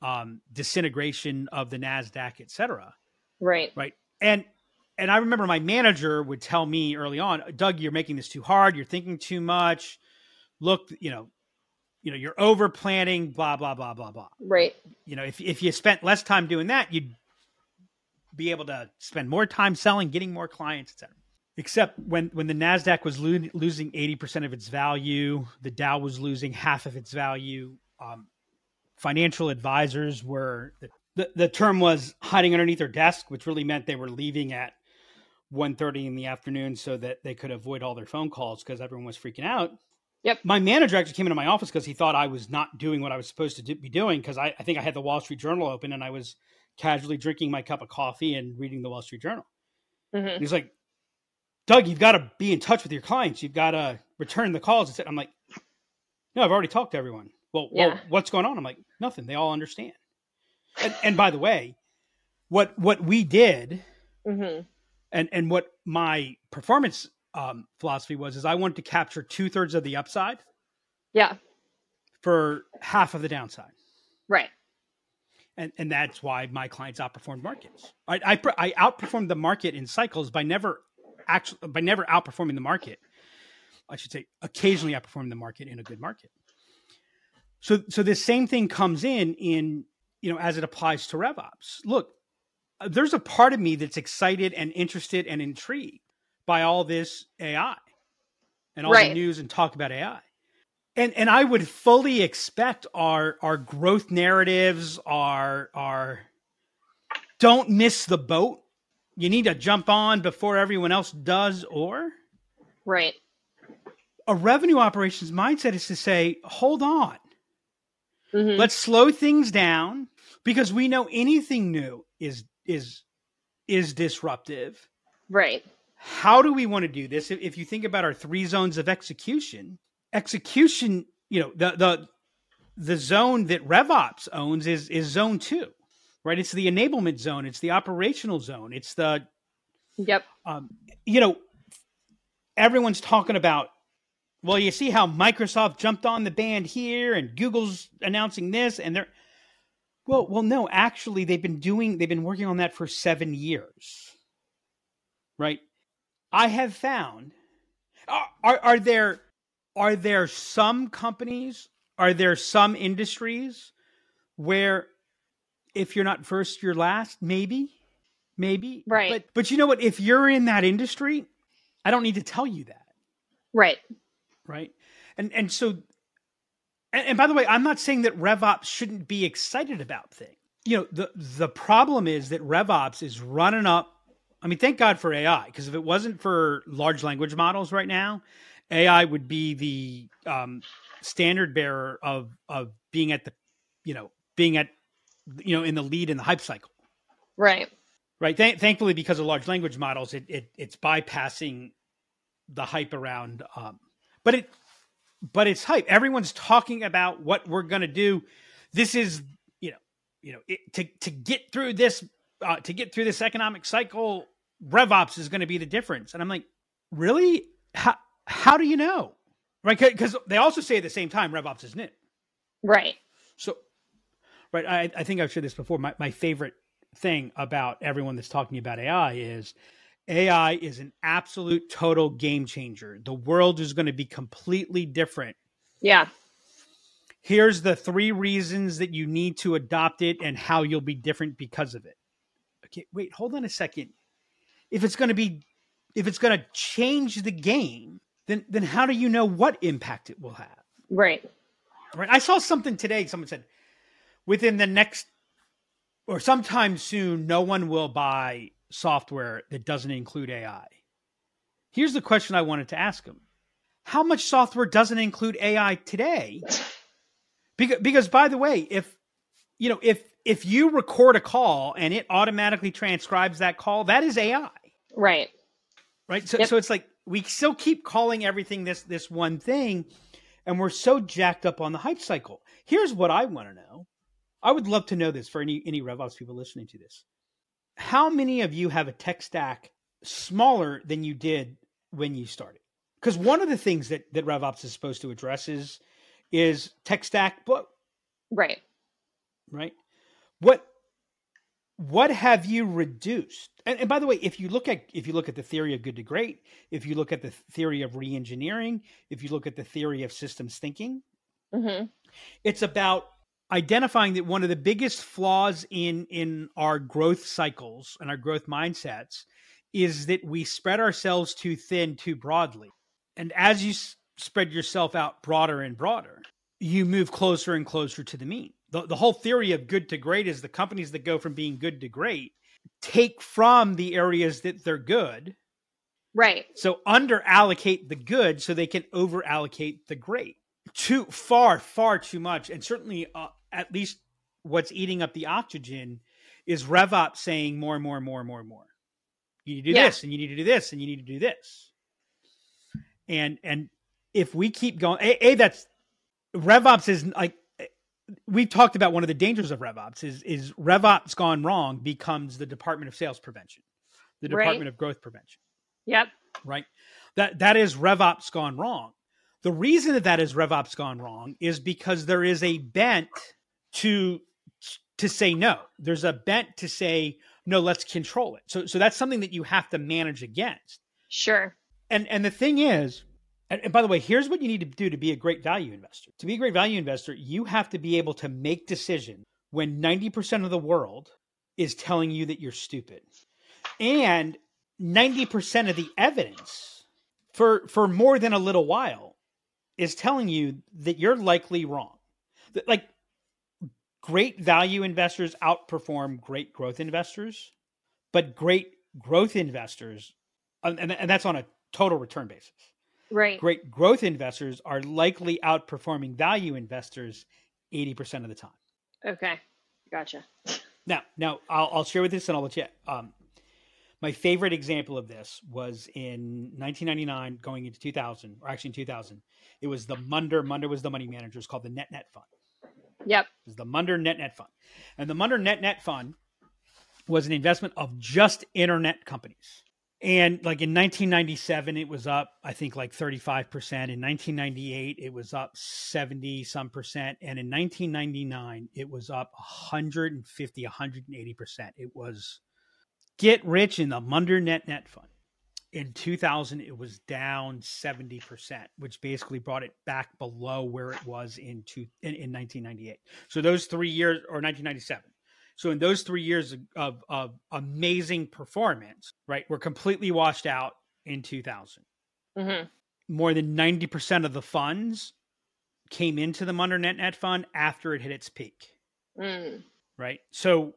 [SPEAKER 2] um, disintegration of the Nasdaq, et cetera.
[SPEAKER 3] Right.
[SPEAKER 2] Right. And and I remember my manager would tell me early on, Doug, you're making this too hard. You're thinking too much. Look, you know, you know, you're over planning, blah, blah, blah, blah, blah.
[SPEAKER 3] Right.
[SPEAKER 2] You know, if, if you spent less time doing that, you'd be able to spend more time selling, getting more clients, etc. Except when, when the NASDAQ was lo- losing 80% of its value, the Dow was losing half of its value. Um, financial advisors were, the, the the term was hiding underneath their desk, which really meant they were leaving at 1.30 in the afternoon so that they could avoid all their phone calls because everyone was freaking out.
[SPEAKER 3] Yep.
[SPEAKER 2] My manager actually came into my office because he thought I was not doing what I was supposed to do, be doing because I, I think I had the Wall Street Journal open and I was casually drinking my cup of coffee and reading the Wall Street Journal.
[SPEAKER 3] Mhm.
[SPEAKER 2] He's like, Doug, you've got to be in touch with your clients. You've got to return the calls. I'm like, no, I've already talked to everyone. Well, well, what's going on? I'm like, nothing. They all understand. And, and by the way, what what we did
[SPEAKER 3] Mhm.
[SPEAKER 2] and and what my performance um, philosophy was is I wanted to capture two thirds of the upside
[SPEAKER 3] Yeah.
[SPEAKER 2] for half of the downside,
[SPEAKER 3] Right.
[SPEAKER 2] and and that's why my clients outperformed markets. I I, I outperformed the market in cycles by never actually by never outperforming the market. I should say occasionally outperforming the market in a good market. So so this same thing comes in in you know as it applies to RevOps. Look, uh, there's a part of me that's excited and interested and intrigued by all this AI and all
[SPEAKER 3] Right.
[SPEAKER 2] the news and talk about AI. And and I would fully expect our our growth narratives, our our don't miss the boat. You need to jump on before everyone else does or
[SPEAKER 3] Right.
[SPEAKER 2] a revenue operations mindset is to say, hold on.
[SPEAKER 3] Mhm.
[SPEAKER 2] Let's slow things down because we know anything new is is is disruptive.
[SPEAKER 3] Right.
[SPEAKER 2] How do we want to do this? If, if you think about our three zones of execution, execution, you know, the the the zone that RevOps owns is is zone two, right? It's the enablement zone, it's the operational zone, it's the
[SPEAKER 3] Yep.
[SPEAKER 2] um, you know, everyone's talking about. Well, you see how Microsoft jumped on the band here, and Google's announcing this, and they're well, well, no, actually, they've been doing, they've been working on that for seven years, right? I have found, are, are, are there, are there some companies, are there some industries where if you're not first, you're last? Maybe, maybe,
[SPEAKER 3] Right.
[SPEAKER 2] But but you know what? If you're in that industry, I don't need to tell you that
[SPEAKER 3] Right.
[SPEAKER 2] right? And and so, and, and by the way, I'm not saying that RevOps shouldn't be excited about things. You know, the the problem is that RevOps is running up. I mean, thank God for AI because if it wasn't for large language models right now, AI would be the um, standard bearer of of being at the, you know, being at, you know, in the lead in the hype cycle
[SPEAKER 3] Right.
[SPEAKER 2] right? Th- thankfully, because of large language models, it, it it's bypassing the hype around. Um, but it, but it's hype. Everyone's talking about what we're going to do. This is, you know, you know, it, to to get through this, uh, to get through this economic cycle, RevOps is going to be the difference. And I'm like, really? How how do you know? Right? Because they also say at the same time, RevOps is new.
[SPEAKER 3] Right.
[SPEAKER 2] So, right, I, I think I've shared this before. My, my favorite thing about everyone that's talking about AI is AI is an absolute total game changer. The world is going to be completely different.
[SPEAKER 3] Yeah.
[SPEAKER 2] Here's the three reasons that you need to adopt it and how you'll be different because of it. Okay, wait, hold on a second. If it's going to be, if it's going to change the game, then then how do you know what impact it will have?
[SPEAKER 3] Right.
[SPEAKER 2] Right. I saw something today. Someone said within the next or sometime soon, no one will buy software that doesn't include AI. Here's the question I wanted to ask him How much software doesn't include AI today? Because, because by the way, if you know, if if you record a call and it automatically transcribes that call, that is AI
[SPEAKER 3] Right.
[SPEAKER 2] right so,
[SPEAKER 3] Yep.
[SPEAKER 2] so it's like we still keep calling everything this this one thing and we're so jacked up on the hype cycle here's what i want to know i would love to know this for any any revops people listening to this how many of you have a tech stack smaller than you did when you started because one of the things that that revops is supposed to address is is tech stack bloat.
[SPEAKER 3] Right.
[SPEAKER 2] Right. What what have you reduced? And, and, by the way, if you look at if you look at the theory of good to great, if you look at the theory of reengineering, if you look at the theory of systems thinking,
[SPEAKER 3] mm-hmm.
[SPEAKER 2] it's about identifying that one of the biggest flaws in in our growth cycles and our growth mindsets is that we spread ourselves too thin too broadly. And as you s- spread yourself out broader and broader you move closer and closer to the mean. The, the whole theory of good to great is the companies that go from being good to great take from the areas that they're good.
[SPEAKER 3] Right.
[SPEAKER 2] So under allocate the good so they can over allocate the great. Too far far too much. And certainly uh, at least what's eating up the oxygen is RevOps saying more and more and more and more and more. You need to do yeah. this and you need to do this and you need to do this. And and if we keep going, a, a that's RevOps is like we've talked about one of the dangers of RevOps is is RevOps gone wrong becomes the Department of Sales Prevention, the Department right. of Growth Prevention.
[SPEAKER 3] Yep.
[SPEAKER 2] Right. That that is RevOps gone wrong. The reason that that is RevOps gone wrong is because there is a bent to to say no. There's a bent to say no. Let's control it. So so that's something that you have to manage against.
[SPEAKER 3] Sure.
[SPEAKER 2] And and the thing is, and, by the way, here's what you need to do to be a great value investor. To be a great value investor, you have to be able to make decisions when 90% of the world is telling you that you're stupid. And 90% of the evidence for for more than a little while is telling you that you're likely wrong. Like great value investors outperform great growth investors, but great growth investors, and, and that's on a total return basis.
[SPEAKER 3] Right.
[SPEAKER 2] Great growth investors are likely outperforming value investors 80% of the time.
[SPEAKER 3] Okay. Gotcha.
[SPEAKER 2] Now, now I'll, I'll share with this and I'll let you. Um, my favorite example of this was in 1999 going into 2000, or actually in 2000. It was the Munder. Munder was the money manager. It's called the Net Net Fund.
[SPEAKER 3] Yep.
[SPEAKER 2] Is the Munder Net Net Fund. And the Munder Net Net Fund was an investment of just internet companies. And like in 1997, it was up, I think, like 35%. In 1998, it was up 70 some percent. And in 1999, it was up 150, 180%. It was get rich in the Munder Net Net Fund in 2000 it was down 70% which basically brought it back below where it was in, two, in, in 1998 so those three years or 1997 so in those three years of, of amazing performance right were completely washed out in 2000
[SPEAKER 3] mm-hmm.
[SPEAKER 2] more than 90% of the funds came into the Munder Net Net fund after it hit its peak.
[SPEAKER 3] Mm.
[SPEAKER 2] right? So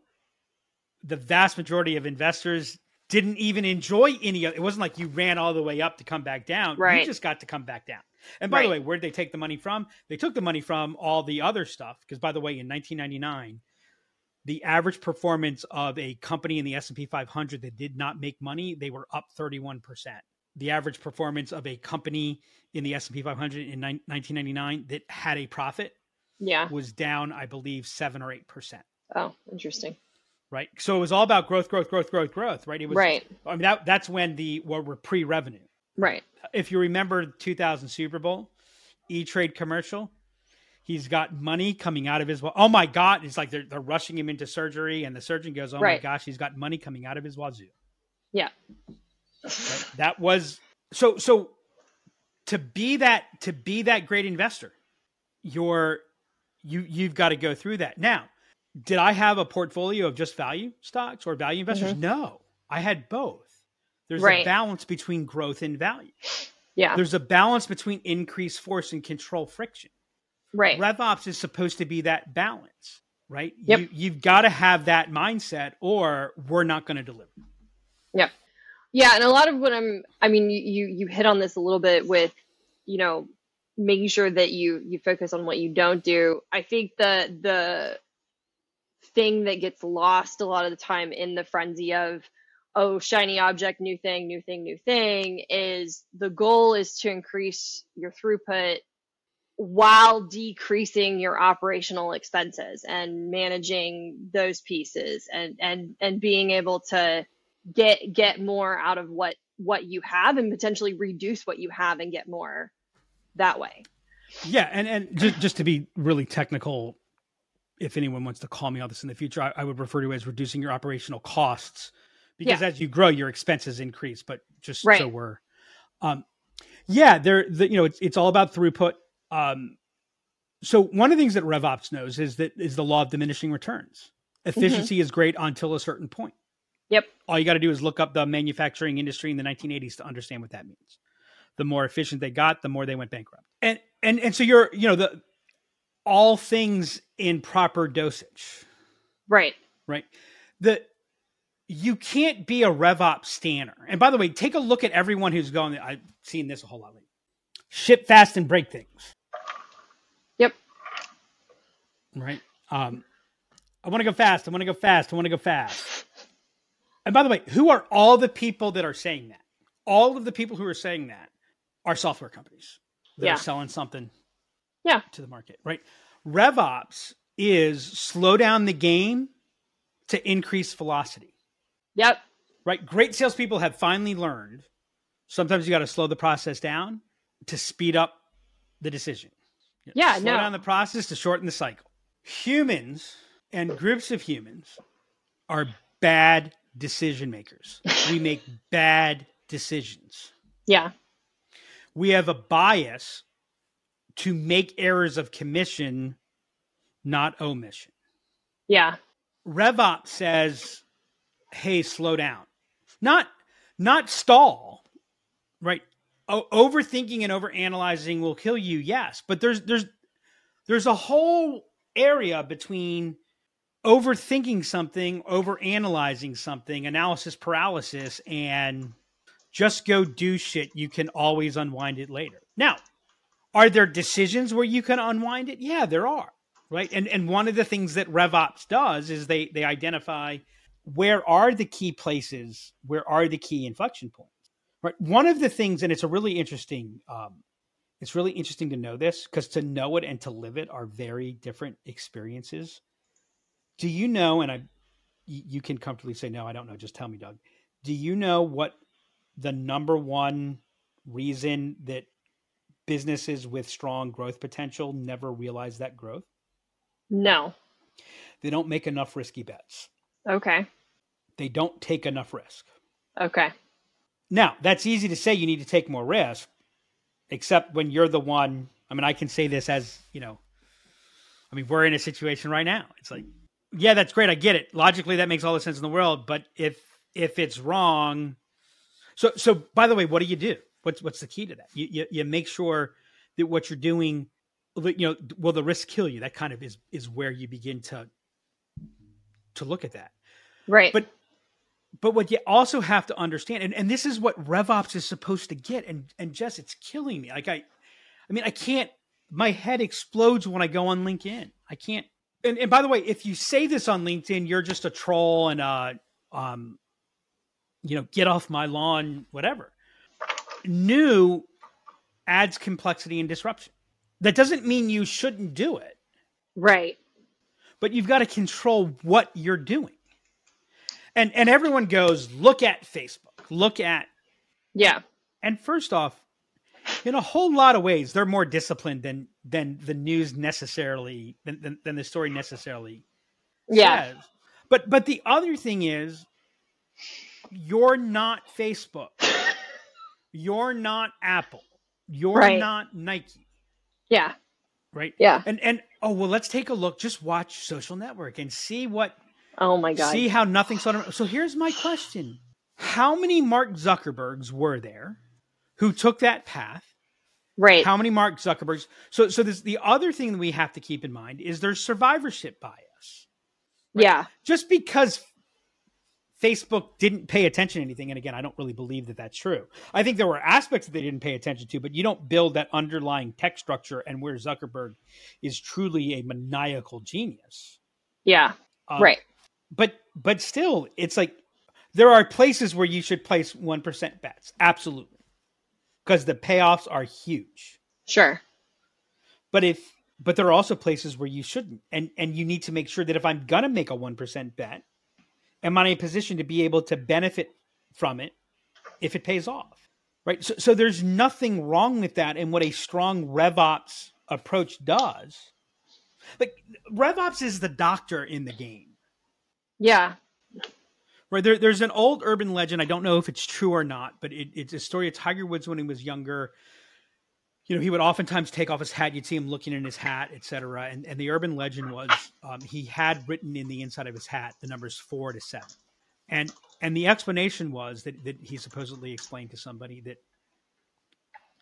[SPEAKER 2] the vast majority of investors didn't even enjoy any of it. wasn't like you ran all the way up to come back down.
[SPEAKER 3] Right.
[SPEAKER 2] You just got to come back down. And by right. the way, where did they take the money from? They took the money from all the other stuff. Because by the way, in 1999, the average performance of a company in the S&P 500 that did not make money, they were up 31%. The average performance of a company in the S&P 500 in 1999 that had a profit
[SPEAKER 3] yeah.
[SPEAKER 2] was down, I believe, 7 or 8%.
[SPEAKER 3] Oh, interesting
[SPEAKER 2] right? So it was all about growth, growth, growth, growth, growth, right? It was
[SPEAKER 3] right.
[SPEAKER 2] I mean that that's when the what were pre-revenue,
[SPEAKER 3] right?
[SPEAKER 2] If you remember 2000 Super Bowl, E Trade commercial, he's got money coming out of his. Oh my God! It's like they're they're rushing him into surgery, and the surgeon goes, "Oh right. my gosh, he's got money coming out of his wazoo."
[SPEAKER 3] Yeah,
[SPEAKER 2] right? that was so so. To be that to be that great investor, you're you you've got to go through that now did I have a portfolio of just value stocks or value investors? Mm-hmm. No, I had both. There's right. a balance between growth and value.
[SPEAKER 3] Yeah.
[SPEAKER 2] There's a balance between increased force and control friction.
[SPEAKER 3] Right.
[SPEAKER 2] RevOps is supposed to be that balance, right?
[SPEAKER 3] Yep.
[SPEAKER 2] You, you've got to have that mindset or we're not going to deliver.
[SPEAKER 3] Yep. Yeah. And a lot of what I'm, I mean, you, you hit on this a little bit with, you know, making sure that you, you focus on what you don't do. I think the, the, thing that gets lost a lot of the time in the frenzy of oh shiny object new thing new thing new thing is the goal is to increase your throughput while decreasing your operational expenses and managing those pieces and and and being able to get get more out of what what you have and potentially reduce what you have and get more that way.
[SPEAKER 2] Yeah, and and just just to be really technical, if anyone wants to call me on this in the future, I, I would refer to it as reducing your operational costs because
[SPEAKER 3] Yeah.
[SPEAKER 2] as you grow, your expenses increase. But just so we're, um, yeah, there, the, you know, it's it's all about throughput. Um, so one of the things that RevOps knows is that is the law of diminishing returns. Efficiency is great until a certain point.
[SPEAKER 3] Yep.
[SPEAKER 2] All you got to do is look up the manufacturing industry in the 1980s to understand what that means. The more efficient they got, the more they went bankrupt. And and and so you're, you know, the all things in proper dosage,
[SPEAKER 3] Right.
[SPEAKER 2] right? The you can't be a RevOps stanner. And by the way, take a look at everyone who's going. I've seen this a whole lot lately. Ship fast and break things.
[SPEAKER 3] Yep.
[SPEAKER 2] Right. Um, I want to go fast. I want to go fast. I want to go fast. And by the way, who are all the people that are saying that? All of the people who are saying that are software companies that
[SPEAKER 3] Yeah.
[SPEAKER 2] are selling something
[SPEAKER 3] Yeah.
[SPEAKER 2] to the market, right? RevOps is slow down the game to increase velocity,
[SPEAKER 3] Yep.
[SPEAKER 2] right? Great salespeople have finally learned sometimes you got to slow the process down to speed up the decision.
[SPEAKER 3] Yeah,
[SPEAKER 2] slow
[SPEAKER 3] no.
[SPEAKER 2] down the process to shorten the cycle. Humans and groups of humans are bad decision makers. we make bad decisions.
[SPEAKER 3] Yeah.
[SPEAKER 2] We have a bias to make errors of commission, not omission.
[SPEAKER 3] Yeah.
[SPEAKER 2] RevOps says, "Hey, slow down." Not not stall, right? O- overthinking and overanalyzing will kill you, yes, but there's there's there's a whole area between overthinking something, overanalyzing something, analysis paralysis, and just go do shit. You can always unwind it later. Now, are there decisions where you can unwind it? Yeah, there are. Right. And and one of the things that RevOps does is they they identify where are the key places, where are the key inflection points. Right. One of the things, and it's a really interesting um, it's really interesting to know this because to know it and to live it are very different experiences. Do you know, and I you can comfortably say no, I don't know, just tell me, Doug. Do you know what the number one reason that businesses with strong growth potential never realize that growth?
[SPEAKER 3] No.
[SPEAKER 2] They don't make enough risky bets.
[SPEAKER 3] Okay.
[SPEAKER 2] They don't take enough risk.
[SPEAKER 3] Okay.
[SPEAKER 2] Now, that's easy to say you need to take more risk, except when you're the one. I mean, I can say this as, you know, I mean, we're in a situation right now. It's like, yeah, that's great. I get it. Logically, that makes all the sense in the world. But if if it's wrong, so so by the way, what do you do? What's what's the key to that? You you, you make sure that what you're doing, you know, will the risk kill you? That kind of is is where you begin to to look at that.
[SPEAKER 3] Right.
[SPEAKER 2] But but what you also have to understand, and, and this is what RevOps is supposed to get, and and Jess, it's killing me. Like I I mean, I can't my head explodes when I go on LinkedIn. I can't and, and by the way, if you say this on LinkedIn, you're just a troll and uh um you know, get off my lawn, whatever. New adds complexity and disruption. That doesn't mean you shouldn't do it
[SPEAKER 3] right.
[SPEAKER 2] but you've got to control what you're doing. And and everyone goes, look at Facebook, look at
[SPEAKER 3] Yeah.
[SPEAKER 2] and first off, in a whole lot of ways, they're more disciplined than than the news necessarily than than, than the story necessarily
[SPEAKER 3] Yeah.
[SPEAKER 2] says. But but the other thing is you're not Facebook. You're not Apple. You're
[SPEAKER 3] Right.
[SPEAKER 2] not Nike,
[SPEAKER 3] Yeah.
[SPEAKER 2] right?
[SPEAKER 3] Yeah.
[SPEAKER 2] And and oh well, let's take a look. Just watch Social Network and see what
[SPEAKER 3] Oh my god.
[SPEAKER 2] See how nothing sort of. So here's my question: How many Mark Zuckerbergs were there who took that path?
[SPEAKER 3] right.
[SPEAKER 2] How many Mark Zuckerbergs? So, so this the other thing that we have to keep in mind is there's survivorship bias.
[SPEAKER 3] Yeah.
[SPEAKER 2] Just because Facebook didn't pay attention to anything, and again, I don't really believe that that's true. I think there were aspects that they didn't pay attention to, but you don't build that underlying tech structure and where Zuckerberg is truly a maniacal genius.
[SPEAKER 3] Yeah.
[SPEAKER 2] Um,
[SPEAKER 3] right.
[SPEAKER 2] but but still it's like there are places where you should place 1% bets absolutely because the payoffs are huge
[SPEAKER 3] Sure.
[SPEAKER 2] but if but there are also places where you shouldn't and and you need to make sure that if i'm gonna make a 1% bet am i in a position to be able to benefit from it if it pays off right so, so there's nothing wrong with that and what a strong revops approach does. Like RevOps is the doctor in the game.
[SPEAKER 3] Yeah.
[SPEAKER 2] Right there, there's an old urban legend. I don't know if it's true or not, but it, it's a story of Tiger Woods when he was younger. You know, he would oftentimes take off his hat. You'd see him looking in his hat, etc. And and the urban legend was um, he had written in the inside of his hat the numbers four to seven, and and the explanation was that that he supposedly explained to somebody that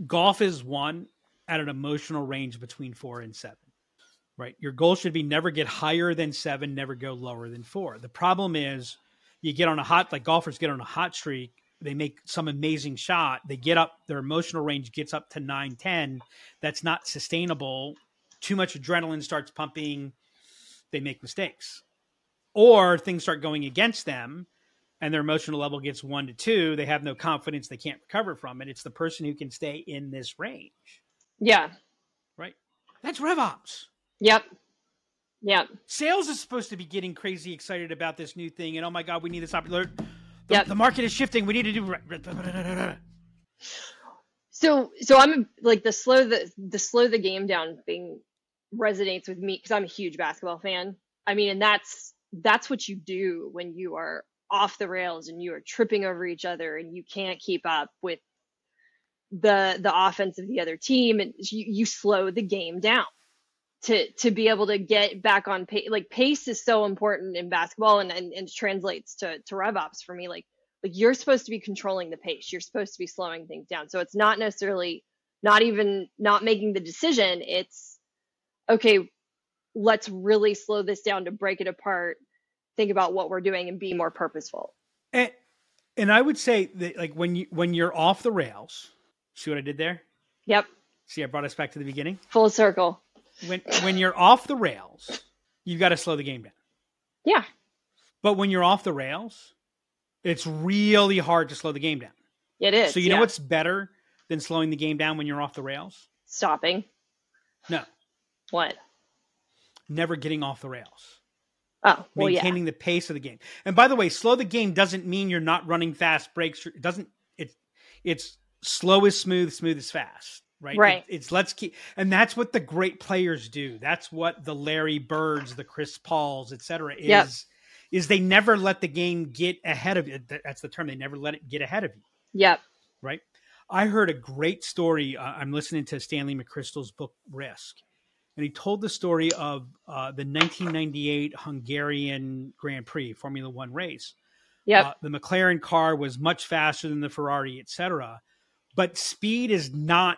[SPEAKER 2] golf is won at an emotional range between four and seven right? Your goal should be never get higher than seven, never go lower than four. The problem is you get on a hot, like golfers get on a hot streak, they make some amazing shot, they get up, their emotional range gets up to nine, 10. That's not sustainable. Too much adrenaline starts pumping, they make mistakes. Or things start going against them and their emotional level gets one to two, they have no confidence, they can't recover from it. It's the person who can stay in this range.
[SPEAKER 3] Yeah.
[SPEAKER 2] Right? That's RevOps.
[SPEAKER 3] Yep. Yep.
[SPEAKER 2] Sales is supposed to be getting crazy excited about this new thing, and oh my god, we need this opportunity. The,
[SPEAKER 3] Yep.
[SPEAKER 2] the market is shifting. We need to do.
[SPEAKER 3] So so I'm like the slow the the slow the game down thing resonates with me because I'm a huge basketball fan. I mean, and that's that's what you do when you are off the rails and you are tripping over each other and you can't keep up with the the offense of the other team and you, you slow the game down to to be able to get back on pace like pace is so important in basketball and and, and translates to to rev ops for me. Like like you're supposed to be controlling the pace. You're supposed to be slowing things down. So it's not necessarily not even not making the decision. It's okay let's really slow this down to break it apart think about what we're doing and be more purposeful.
[SPEAKER 2] And, and I would say that, like when you when you're off the rails, see what I did there?
[SPEAKER 3] yep.
[SPEAKER 2] See, I brought us back to the beginning.
[SPEAKER 3] full circle
[SPEAKER 2] When when you're off the rails, you've got to slow the game down.
[SPEAKER 3] yeah
[SPEAKER 2] But when you're off the rails, it's really hard to slow the game down.
[SPEAKER 3] it is
[SPEAKER 2] So you
[SPEAKER 3] yeah.
[SPEAKER 2] know what's better than slowing the game down when you're off the rails?
[SPEAKER 3] stopping
[SPEAKER 2] No,
[SPEAKER 3] what
[SPEAKER 2] never getting off the rails.
[SPEAKER 3] oh well yeah
[SPEAKER 2] maintaining the pace of the game. And by the way, slow the game doesn't mean you're not running fast breaks. It doesn't. It's it's slow is smooth, smooth is fast. Right.
[SPEAKER 3] Right.
[SPEAKER 2] It- it's let's keep, and that's what the great players do. That's what the Larry Birds, the Chris Pauls, et cetera, is.
[SPEAKER 3] Yep.
[SPEAKER 2] Is they never let the game get ahead of you. That- That's the term. They never let it get ahead of you.
[SPEAKER 3] yep
[SPEAKER 2] Right. I heard a great story. Uh, I'm listening to Stanley McChrystal's book Risk, and he told the story of uh, the 1998 Hungarian Grand Prix Formula One race.
[SPEAKER 3] Yeah,
[SPEAKER 2] Uh, the McLaren car was much faster than the Ferrari, etc. But speed is not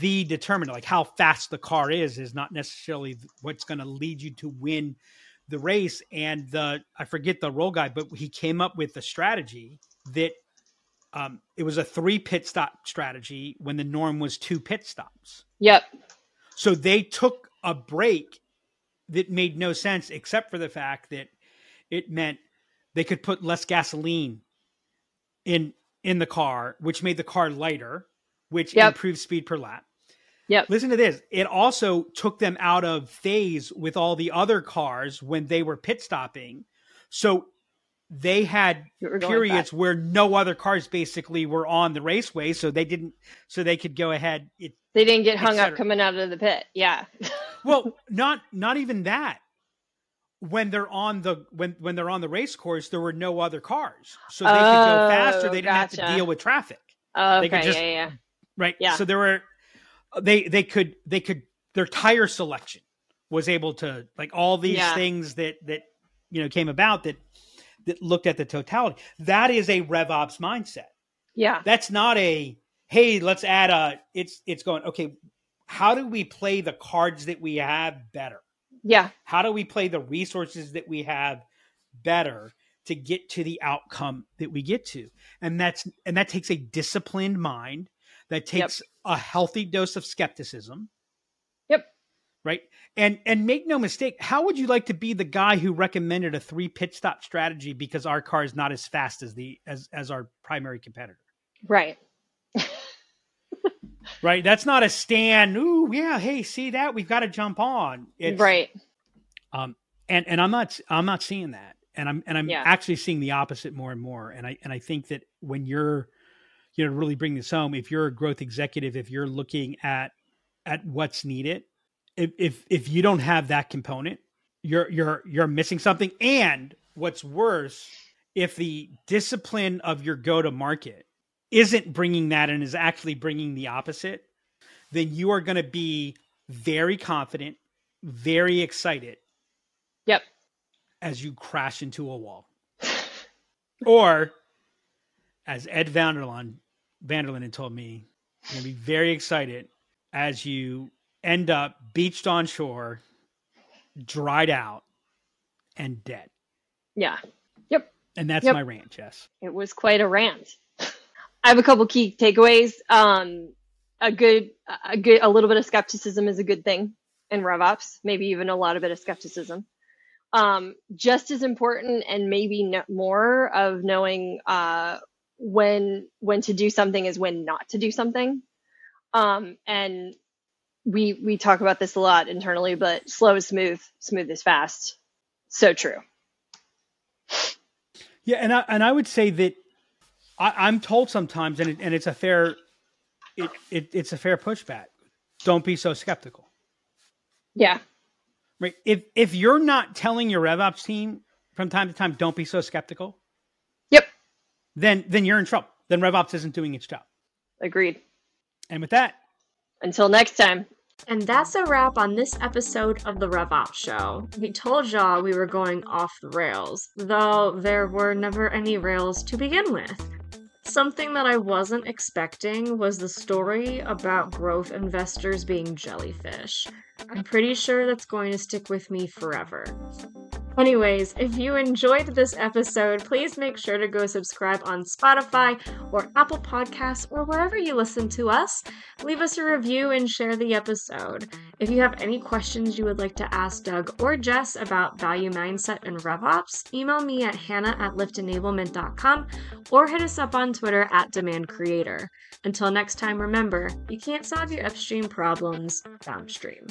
[SPEAKER 2] the determinant. Like how fast the car is is not necessarily what's going to lead you to win the race. And the I forget the role guy, but he came up with the strategy that um, it was a three pit stop strategy when the norm was two pit stops.
[SPEAKER 3] yep
[SPEAKER 2] So they took a break that made no sense except for the fact that it meant they could put less gasoline in in the car, which made the car lighter, which
[SPEAKER 3] Yep.
[SPEAKER 2] improved speed per lap.
[SPEAKER 3] Yep.
[SPEAKER 2] Listen to this. It also took them out of phase with all the other cars when they were pit stopping. So they had
[SPEAKER 3] You were going
[SPEAKER 2] periods where no other cars basically were on the raceway, so they didn't so they could go ahead. It
[SPEAKER 3] They didn't get hung up coming out of the pit. Yeah.
[SPEAKER 2] well not not even that when they're on the when when they're on the race course there were no other cars so they could go faster
[SPEAKER 3] Oh,
[SPEAKER 2] they didn't have to deal with traffic
[SPEAKER 3] Oh,
[SPEAKER 2] They could
[SPEAKER 3] okay.
[SPEAKER 2] just-
[SPEAKER 3] yeah, yeah.
[SPEAKER 2] Right
[SPEAKER 3] Yeah.
[SPEAKER 2] so there were uh, they they could they could their tire selection was able to like all these
[SPEAKER 3] Yeah.
[SPEAKER 2] things that that you know came about that that looked at the totality that is a rev ops mindset
[SPEAKER 3] Yeah.
[SPEAKER 2] that's not a hey let's add a it's it's going okay how do we play the cards that we have better
[SPEAKER 3] Yeah.
[SPEAKER 2] how do we play the resources that we have better to get to the outcome that we get to and that's and that takes a disciplined mind that takes a healthy dose of skepticism.
[SPEAKER 3] Yep.
[SPEAKER 2] right? And and make no mistake how would you like to be the guy who recommended a three pit stop strategy because our car is not as fast as the as as our primary competitor?
[SPEAKER 3] Right.
[SPEAKER 2] right? That's not a stand ooh yeah hey see that? We've got to jump on. It's,
[SPEAKER 3] right.
[SPEAKER 2] um and and i'm not i'm not seeing that. And i'm and i'm
[SPEAKER 3] Yeah.
[SPEAKER 2] actually seeing the opposite more and more. And i and i think that when you're you know really bring this home if you're a growth executive if you're looking at at what's needed. If if if you don't have that component, you're you're you're missing something. And what's worse, if the discipline of your go to market isn't bringing that and is actually bringing the opposite, then you are going to be very confident, very excited.
[SPEAKER 3] Yep.
[SPEAKER 2] As you crash into a wall. or as Ed Vanderland Vanderlyn had told me, you're going to be very excited as you end up beached on shore, dried out, and dead.
[SPEAKER 3] Yeah. Yep.
[SPEAKER 2] And that's
[SPEAKER 3] Yep.
[SPEAKER 2] my rant, Jess.
[SPEAKER 3] It was quite a rant. I have a couple key takeaways. Um, a good, a good, a little bit of skepticism is a good thing in RevOps. Maybe even a lot of bit of skepticism. Um, just as important, and maybe no, more of knowing uh, when when to do something is when not to do something. Um, and we we talk about this a lot internally, but slow is smooth, smooth is fast. So true.
[SPEAKER 2] Yeah, and I and I would say that I, I'm told sometimes, and it, and it's a fair, it, it it's a fair pushback. Don't be so skeptical,
[SPEAKER 3] Yeah.
[SPEAKER 2] right? If if you're not telling your RevOps team from time to time, don't be so skeptical. Then then you're in trouble. Then RevOps isn't doing its job.
[SPEAKER 3] Agreed.
[SPEAKER 2] And with that,
[SPEAKER 3] Until next time.
[SPEAKER 1] And that's a wrap on this episode of the RevOps Show. We told y'all we were going off the rails, though there were never any rails to begin with. Something that I wasn't expecting was the story about growth investors being jellyfish. I'm pretty sure that's going to stick with me forever. Anyways, if you enjoyed this episode, please make sure to go subscribe on Spotify or Apple Podcasts or wherever you listen to us. Leave us a review and share the episode. If you have any questions you would like to ask Doug or Jess about value mindset and RevOps, email me at hannah at liftenablement.com or hit us up on Twitter at Demand Creator. Until next time, remember, you can't solve your upstream problems downstream.